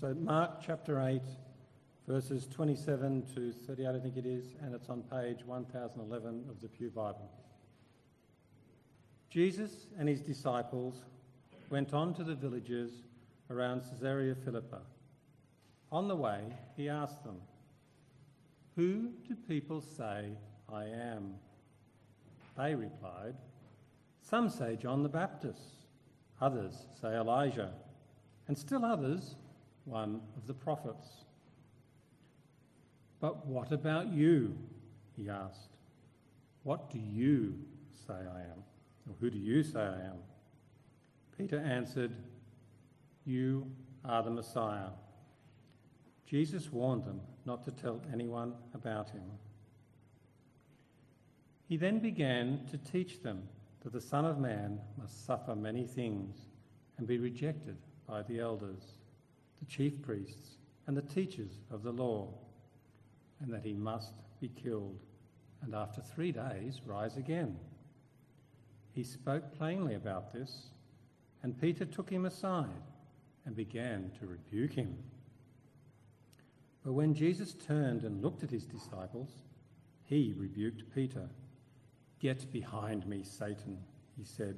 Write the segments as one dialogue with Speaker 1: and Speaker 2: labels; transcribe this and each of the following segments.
Speaker 1: So, Mark chapter 8, verses 27 to 38, I think it is, and it's on page 1011 of the Pew Bible. Jesus and his disciples went on to the villages around Caesarea Philippi. On the way, he asked them, Who do people say I am? They replied, Some say John the Baptist, others say Elijah, and still others, one of the prophets. But what about you? He asked. What do you say I am? Or who do you say I am? Peter answered, You are the Messiah. Jesus warned them not to tell anyone about him. He then began to teach them that the Son of Man must suffer many things and be rejected by the elders, the chief priests, and the teachers of the law, and that he must be killed, and after three days rise again. He spoke plainly about this, and Peter took him aside and began to rebuke him. But when Jesus turned and looked at his disciples, he rebuked Peter. Get behind me, Satan, he said.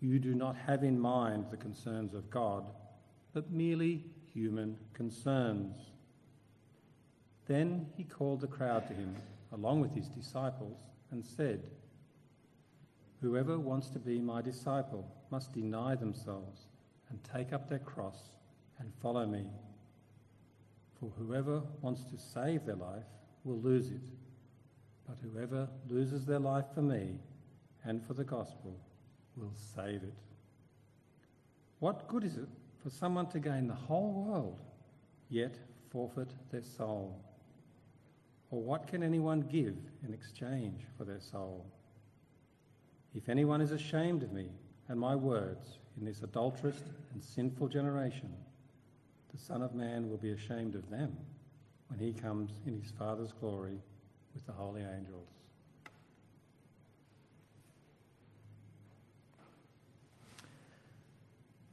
Speaker 1: You do not have in mind the concerns of God, but merely human concerns. Then he called the crowd to him, along with his disciples, and said, Whoever wants to be my disciple must deny themselves and take up their cross and follow me. For whoever wants to save their life will lose it, but whoever loses their life for me and for the gospel will save it. What good is it for someone to gain the whole world, yet forfeit their soul? Or what can anyone give in exchange for their soul? If anyone is ashamed of me and my words in this adulterous and sinful generation, the Son of Man will be ashamed of them when he comes in his Father's glory with the holy angels.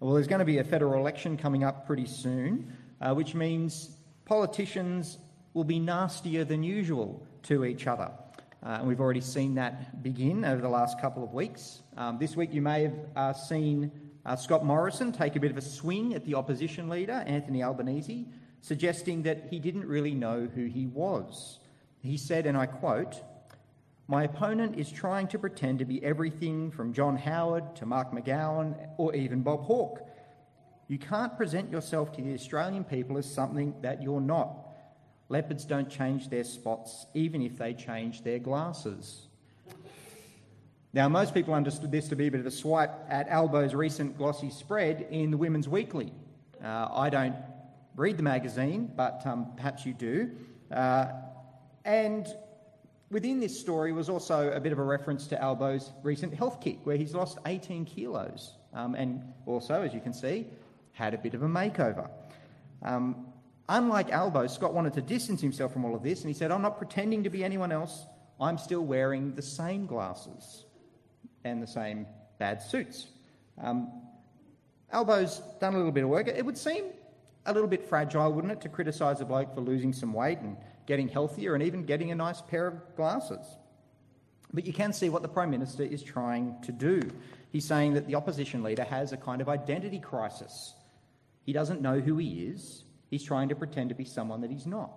Speaker 2: Well, there's going to be a federal election coming up pretty soon, uh, which means politicians will be nastier than usual to each other. Uh, and we've already seen that begin over the last couple of weeks. Um, this week, you may have uh, seen uh, Scott Morrison take a bit of a swing at the opposition leader, Anthony Albanese, suggesting that he didn't really know who he was. He said, and I quote, my opponent is trying to pretend to be everything from John Howard to Mark McGowan or even Bob Hawke. You can't present yourself to the Australian people as something that you're not. Leopards don't change their spots, even if they change their glasses. Now, most people understood this to be a bit of a swipe at Albo's recent glossy spread in the Women's Weekly. Uh, I don't read the magazine, but um, perhaps you do. Uh, and Within this story was also a bit of a reference to Albo's recent health kick, where he's lost 18 kilos, um, and also, as you can see, had a bit of a makeover. Um, unlike Albo, Scott wanted to distance himself from all of this, and he said, I'm not pretending to be anyone else. I'm still wearing the same glasses and the same bad suits. Um, Albo's done a little bit of work. It would seem a little bit fragile, wouldn't it, to criticise a bloke for losing some weight and getting healthier, and even getting a nice pair of glasses. But you can see what the Prime Minister is trying to do. He's saying that the opposition leader has a kind of identity crisis. He doesn't know who he is, he's trying to pretend to be someone that he's not.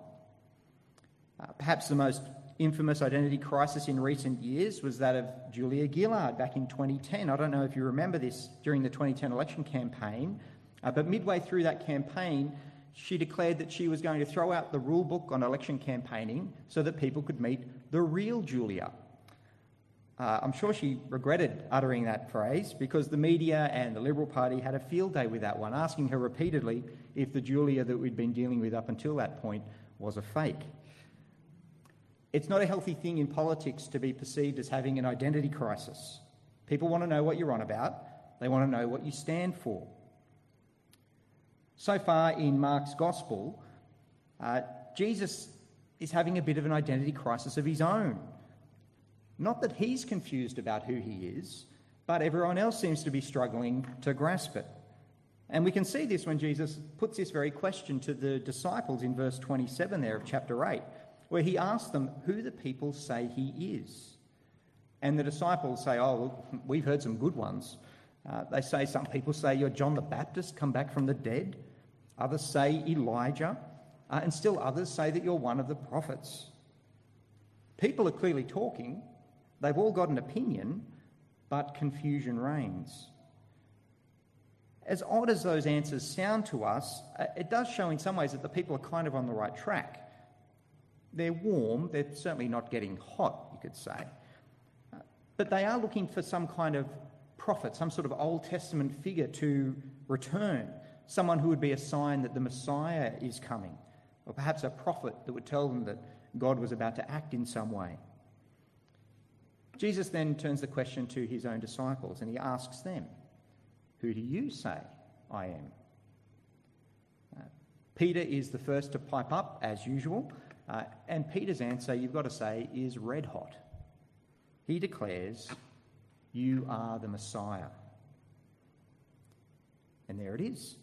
Speaker 2: Uh, perhaps the most infamous identity crisis in recent years was that of Julia Gillard back in 2010. I don't know if you remember this during the 2010 election campaign, uh, but midway through that campaign, she declared that she was going to throw out the rule book on election campaigning so that people could meet the real Julia. Uh, I'm sure she regretted uttering that phrase because the media and the Liberal Party had a field day with that one, asking her repeatedly if the Julia that we'd been dealing with up until that point was a fake. It's not a healthy thing in politics to be perceived as having an identity crisis. People want to know what you're on about, they want to know what you stand for. So far in Mark's Gospel, uh, Jesus is having a bit of an identity crisis of his own. Not that he's confused about who he is, but everyone else seems to be struggling to grasp it. And we can see this when Jesus puts this very question to the disciples in verse 27 there of chapter 8, where he asks them who the people say he is. And the disciples say, Oh, we've heard some good ones. Uh, they say, Some people say you're John the Baptist, come back from the dead. Others say Elijah. Uh, and still others say that you're one of the prophets. People are clearly talking. They've all got an opinion, but confusion reigns. As odd as those answers sound to us, uh, it does show in some ways that the people are kind of on the right track. They're warm, they're certainly not getting hot, you could say. Uh, but they are looking for some kind of prophet, some sort of Old Testament figure to return, someone who would be a sign that the Messiah is coming, or perhaps a prophet that would tell them that God was about to act in some way. Jesus then turns the question to his own disciples and he asks them, Who do you say I am? Uh, Peter is the first to pipe up, as usual, uh, and Peter's answer, you've got to say, is red hot. He declares, You are the Messiah. And there it is.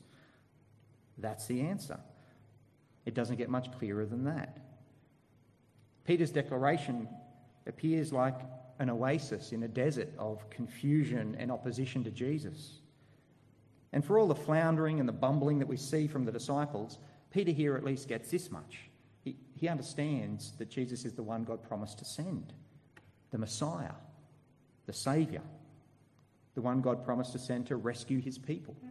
Speaker 2: That's the answer. It doesn't get much clearer than that. Peter's declaration appears like an oasis in a desert of confusion and opposition to Jesus. And for all the floundering and the bumbling that we see from the disciples, Peter here at least gets this much. He, he understands that Jesus is the one God promised to send, the Messiah, the Saviour, the one God promised to send to rescue his people. Mm-hmm.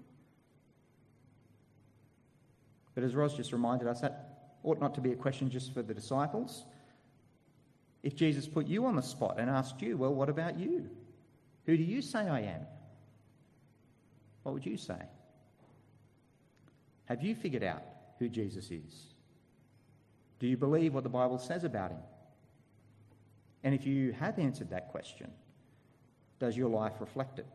Speaker 2: But as Ros just reminded us, that ought not to be a question just for the disciples. If Jesus put you on the spot and asked you, well, what about you? Who do you say I am? What would you say? Have you figured out who Jesus is? Do you believe what the Bible says about him? And if you have answered that question, does your life reflect it?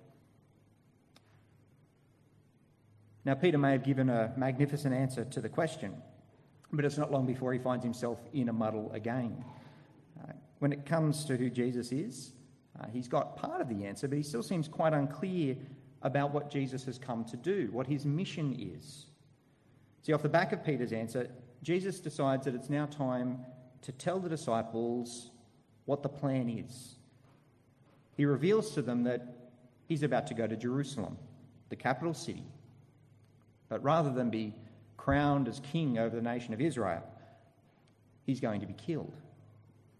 Speaker 2: Now, Peter may have given a magnificent answer to the question, but it's not long before he finds himself in a muddle again. Uh, when it comes to who Jesus is, uh, he's got part of the answer, but he still seems quite unclear about what Jesus has come to do, what his mission is. See, off the back of Peter's answer, Jesus decides that it's now time to tell the disciples what the plan is. He reveals to them that he's about to go to Jerusalem, the capital city. But rather than be crowned as king over the nation of Israel, he's going to be killed.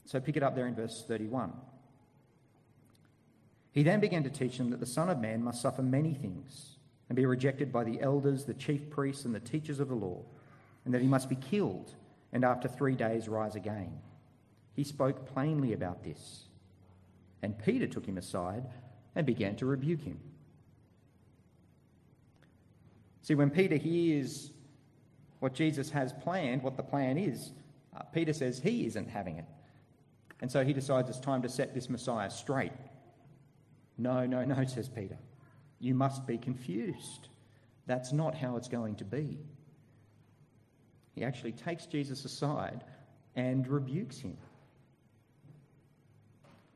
Speaker 2: So pick it up there in verse 31. He then began to teach them that the Son of Man must suffer many things and be rejected by the elders, the chief priests, and the teachers of the law and that he must be killed and after three days rise again. He spoke plainly about this. And Peter took him aside and began to rebuke him. See, when Peter hears what Jesus has planned, what the plan is, uh, Peter says he isn't having it. And so he decides it's time to set this Messiah straight. No, no, no, says Peter. You must be confused. That's not how it's going to be. He actually takes Jesus aside and rebukes him.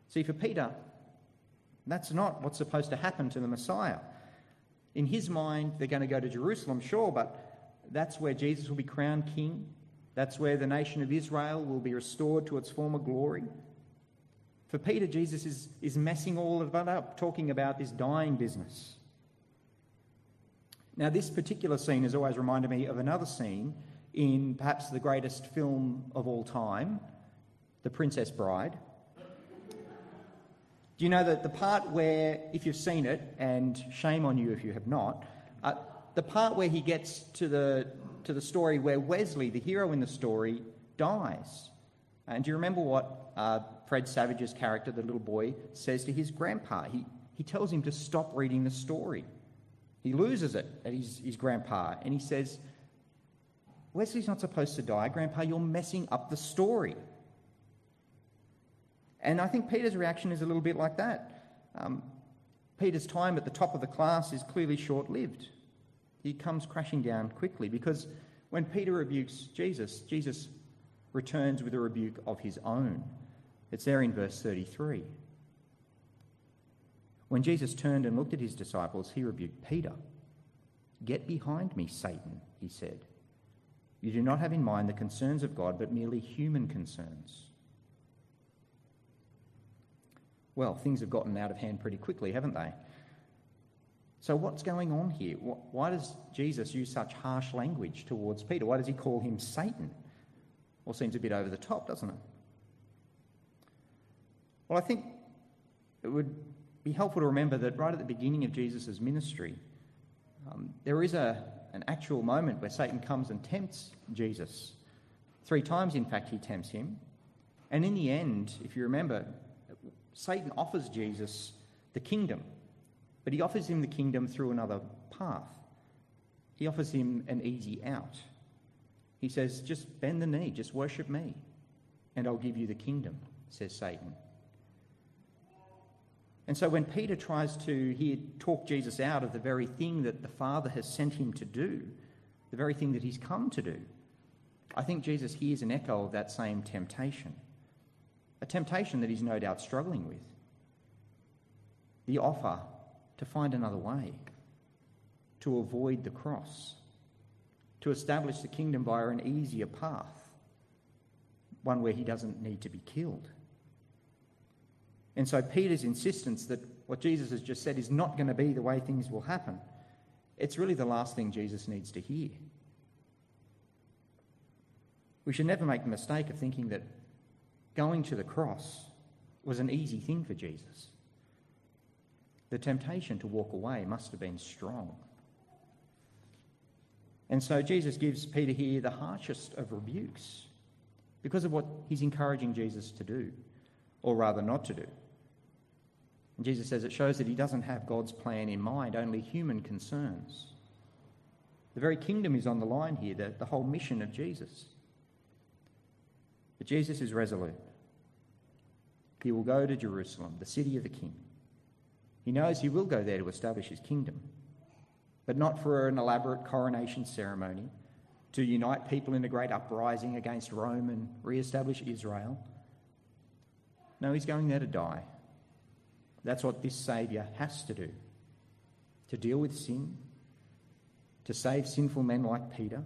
Speaker 2: See, for Peter, that's not what's supposed to happen to the Messiah. In his mind, they're going to go to Jerusalem, sure, but that's where Jesus will be crowned king. That's where the nation of Israel will be restored to its former glory. For Peter, Jesus is, is messing all of that up, talking about this dying business. Now, this particular scene has always reminded me of another scene in perhaps the greatest film of all time, The Princess Bride. Do you know that the part where, if you've seen it, and shame on you if you have not, uh, the part where he gets to the, to the story where Westley, the hero in the story, dies. And do you remember what uh, Fred Savage's character, the little boy, says to his grandpa? He, he tells him to stop reading the story. He loses it at his, his grandpa, and he says, Westley's not supposed to die. Grandpa, you're messing up the story. And I think Peter's reaction is a little bit like that. Um, Peter's time at the top of the class is clearly short lived. He comes crashing down quickly because when Peter rebukes Jesus, Jesus returns with a rebuke of his own. It's there in verse 33. When Jesus turned and looked at his disciples, he rebuked Peter. Get behind me, Satan, he said. You do not have in mind the concerns of God, but merely human concerns. Well, things have gotten out of hand pretty quickly, haven't they? So, what's going on here? Why does Jesus use such harsh language towards Peter? Why does he call him Satan? Well, seems a bit over the top, doesn't it? Well, I think it would be helpful to remember that right at the beginning of Jesus' ministry, um, there is a, an actual moment where Satan comes and tempts Jesus. Three times, in fact, he tempts him. And in the end, if you remember, Satan offers Jesus the kingdom, but he offers him the kingdom through another path. He offers him an easy out. He says, Just bend the knee, just worship me, and I'll give you the kingdom, says Satan. And so when Peter tries to here talk Jesus out of the very thing that the Father has sent him to do, the very thing that he's come to do, I think Jesus hears an echo of that same temptation. A temptation that he's no doubt struggling with. The offer to find another way, to avoid the cross, to establish the kingdom via an easier path, one where he doesn't need to be killed. And so Peter's insistence that what Jesus has just said is not going to be the way things will happen, it's really the last thing Jesus needs to hear. We should never make the mistake of thinking that going to the cross was an easy thing for Jesus. The temptation to walk away must have been strong. And so Jesus gives Peter here the harshest of rebukes because of what he's encouraging Jesus to do, or rather not to do. And Jesus says it shows that he doesn't have God's plan in mind, only human concerns. The very kingdom is on the line here, the, the whole mission of Jesus. But Jesus is resolute. He will go to Jerusalem, the city of the king. He knows he will go there to establish his kingdom, but not for an elaborate coronation ceremony to unite people in a great uprising against Rome and re establish Israel. No, he's going there to die. That's what this Saviour has to do to deal with sin, to save sinful men like Peter,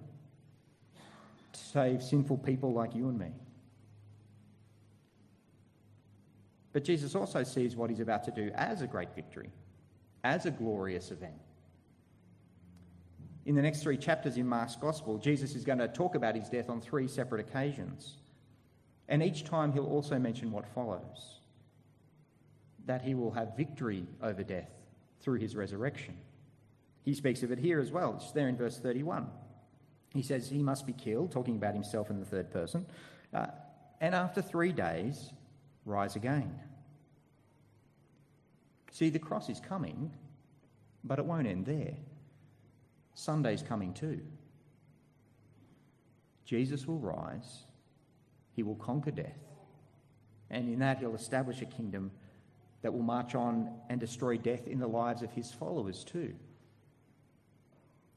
Speaker 2: to save sinful people like you and me. But Jesus also sees what he's about to do as a great victory, as a glorious event. In the next three chapters in Mark's Gospel, Jesus is going to talk about his death on three separate occasions. And each time he'll also mention what follows that he will have victory over death through his resurrection. He speaks of it here as well. It's there in verse 31. He says he must be killed, talking about himself in the third person, uh, and after three days, rise again. See, the cross is coming, but it won't end there. Sunday's coming too. Jesus will rise, he will conquer death, and in that he'll establish a kingdom that will march on and destroy death in the lives of his followers too.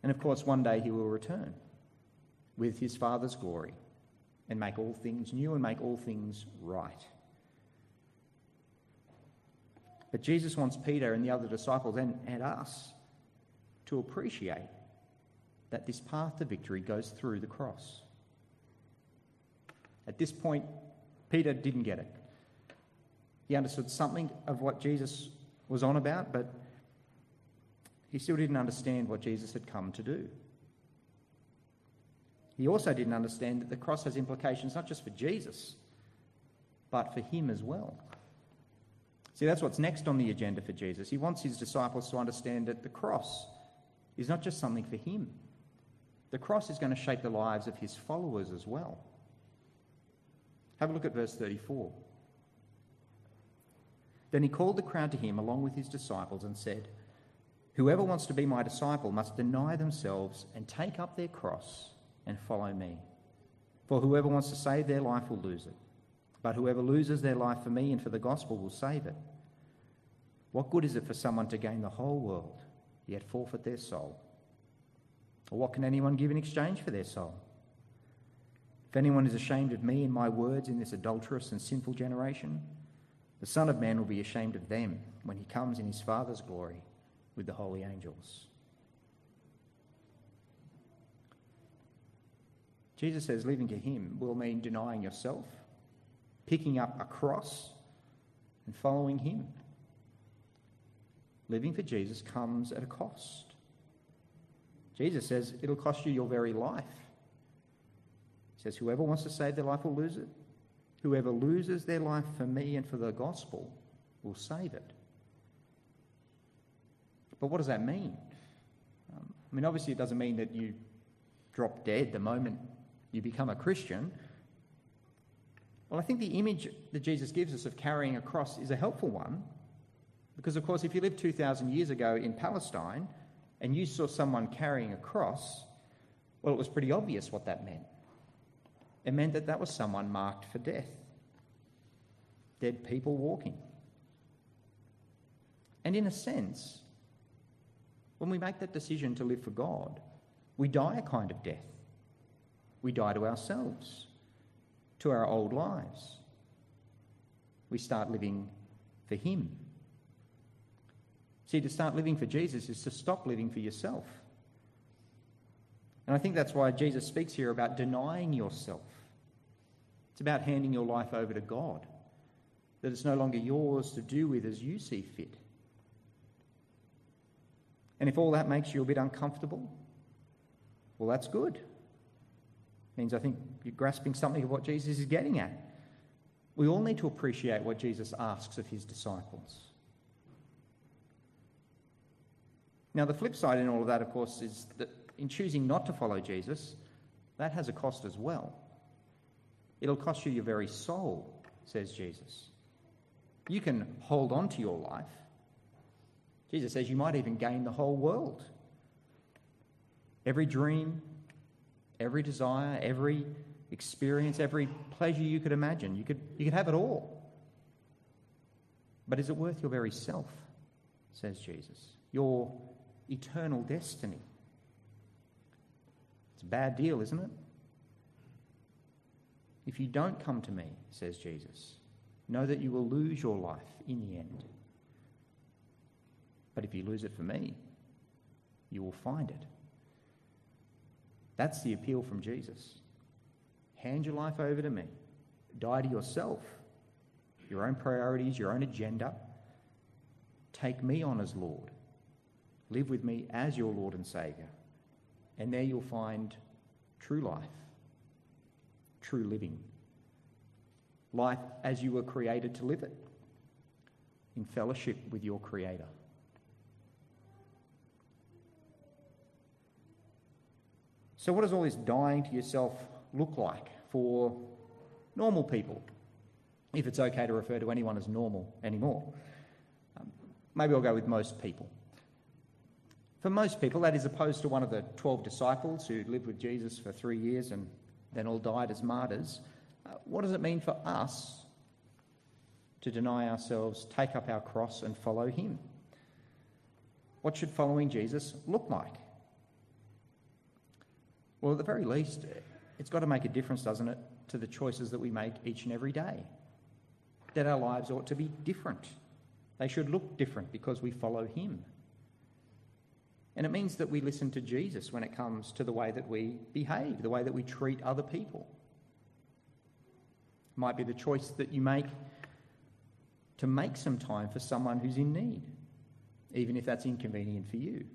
Speaker 2: And of course, one day he will return with his Father's glory and make all things new and make all things right. But Jesus wants Peter and the other disciples and, and us to appreciate that this path to victory goes through the cross. At this point, Peter didn't get it. He understood something of what Jesus was on about, but he still didn't understand what Jesus had come to do. He also didn't understand that the cross has implications not just for Jesus, but for him as well. See, that's what's next on the agenda for Jesus. He wants his disciples to understand that the cross is not just something for him, the cross is going to shape the lives of his followers as well. Have a look at verse 34. Then he called the crowd to him along with his disciples and said, Whoever wants to be my disciple must deny themselves and take up their cross and follow me. For whoever wants to save their life will lose it, but whoever loses their life for me and for the gospel will save it. What good is it for someone to gain the whole world, yet forfeit their soul? Or what can anyone give in exchange for their soul? If anyone is ashamed of me and my words in this adulterous and sinful generation, the Son of Man will be ashamed of them when he comes in his Father's glory with the holy angels. Jesus says living to him will mean denying yourself picking up a cross, and following him. Living for Jesus comes at a cost. Jesus says it'll cost you your very life. He says, Whoever wants to save their life will lose it. Whoever loses their life for me and for the gospel will save it. But what does that mean? Um, I mean, obviously, it doesn't mean that you drop dead the moment you become a Christian. Well, I think the image that Jesus gives us of carrying a cross is a helpful one because, of course, if you lived 2,000 years ago in Palestine and you saw someone carrying a cross, well, it was pretty obvious what that meant. It meant that that was someone marked for death. Dead people walking. And in a sense, when we make that decision to live for God, we die a kind of death. We die to ourselves, to our old lives. We start living for Him. See, to start living for Jesus is to stop living for yourself. And I think that's why Jesus speaks here about denying yourself. It's about handing your life over to God, that it's no longer yours to do with as you see fit. And if all that makes you a bit uncomfortable, well, that's good. Means I think you're grasping something of what Jesus is getting at. We all need to appreciate what Jesus asks of his disciples. Now, the flip side in all of that, of course, is that in choosing not to follow Jesus, that has a cost as well. It'll cost you your very soul, says Jesus. You can hold on to your life. Jesus says you might even gain the whole world. Every dream, every desire, every experience, every pleasure you could imagine. You could, you could have it all. But is it worth your very self? says Jesus. Your eternal destiny. It's a bad deal, isn't it? If you don't come to me, says Jesus, know that you will lose your life in the end. But if you lose it for me, you will find it. That's the appeal from Jesus. Hand your life over to me. Die to yourself, your own priorities, your own agenda. Take me on as Lord. Live with me as your Lord and Saviour. And there you'll find true life, true living. Life as you were created to live it, in fellowship with your Creator. So, what does all this dying to yourself look like for normal people? If it's okay to refer to anyone as normal anymore. Um, maybe I'll go with most people. For most people, that is opposed to one of the 12 disciples who lived with Jesus for three years and then all died as martyrs. Uh, what does it mean for us to deny ourselves, take up our cross, and follow him? What should following Jesus look like? Well, at the very least, it's got to make a difference, doesn't it, to the choices that we make each and every day? That our lives ought to be different. They should look different because we follow Him. And it means that we listen to Jesus when it comes to the way that we behave, the way that we treat other people. It might be the choice that you make to make some time for someone who's in need, even if that's inconvenient for you.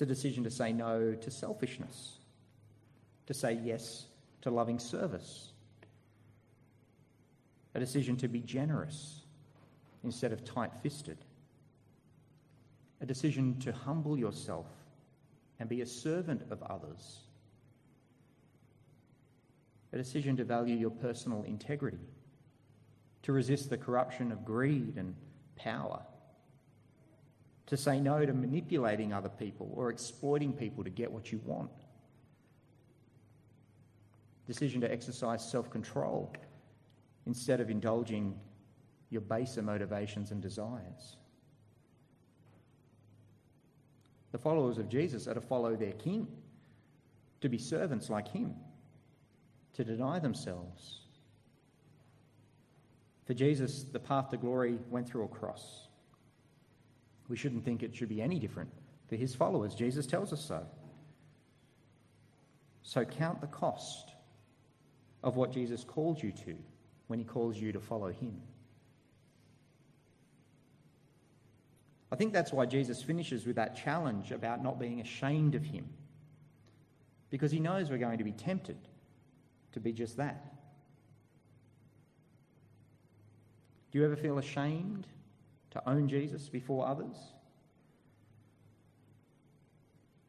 Speaker 2: It's a decision to say no to selfishness, to say yes to loving service, a decision to be generous instead of tight fisted, a decision to humble yourself and be a servant of others, a decision to value your personal integrity, to resist the corruption of greed and power to say no to manipulating other people or exploiting people to get what you want. Decision to exercise self control instead of indulging your baser motivations and desires. The followers of Jesus are to follow their king, to be servants like him, to deny themselves. For Jesus, the path to glory went through a cross. We shouldn't think it should be any different for his followers. Jesus tells us so. So count the cost of what Jesus called you to when he calls you to follow him. I think that's why Jesus finishes with that challenge about not being ashamed of him, because he knows we're going to be tempted to be just that. Do you ever feel ashamed to own Jesus before others?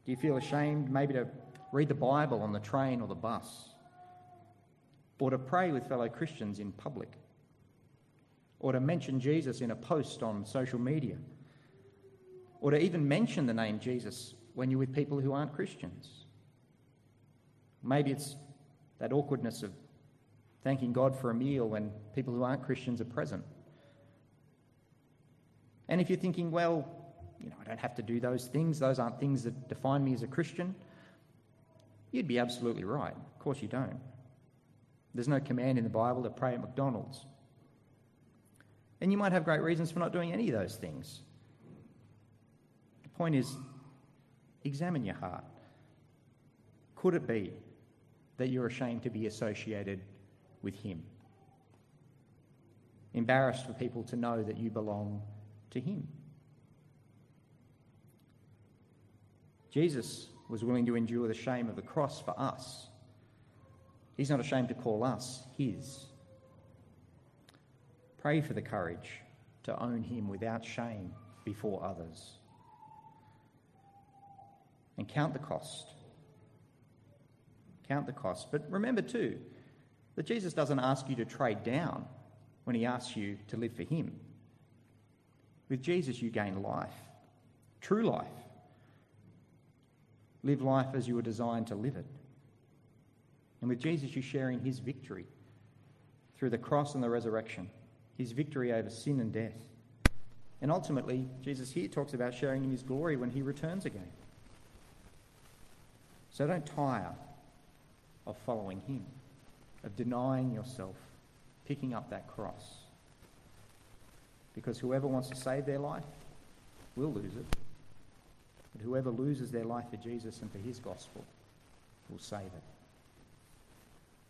Speaker 2: Do you feel ashamed maybe to read the Bible on the train or the bus? Or to pray with fellow Christians in public? Or to mention Jesus in a post on social media? Or to even mention the name Jesus when you're with people who aren't Christians? Maybe it's that awkwardness of thanking God for a meal when people who aren't Christians are present. And if you're thinking, well, you know, I don't have to do those things, those aren't things that define me as a Christian, you'd be absolutely right. Of course, you don't. There's no command in the Bible to pray at McDonald's. And you might have great reasons for not doing any of those things. The point is, examine your heart. Could it be that you're ashamed to be associated with Him? Embarrassed for people to know that you belong to Him? Jesus was willing to endure the shame of the cross for us. He's not ashamed to call us His. Pray for the courage to own Him without shame before others. And count the cost. Count the cost. But remember too that Jesus doesn't ask you to trade down when He asks you to live for Him. With Jesus, you gain life, true life. Live life as you were designed to live it. And with Jesus, you share in his victory through the cross and the resurrection, his victory over sin and death. And ultimately, Jesus here talks about sharing in his glory when he returns again. So don't tire of following him, of denying yourself, picking up that cross. Because whoever wants to save their life will lose it. But whoever loses their life for Jesus and for his gospel will save it.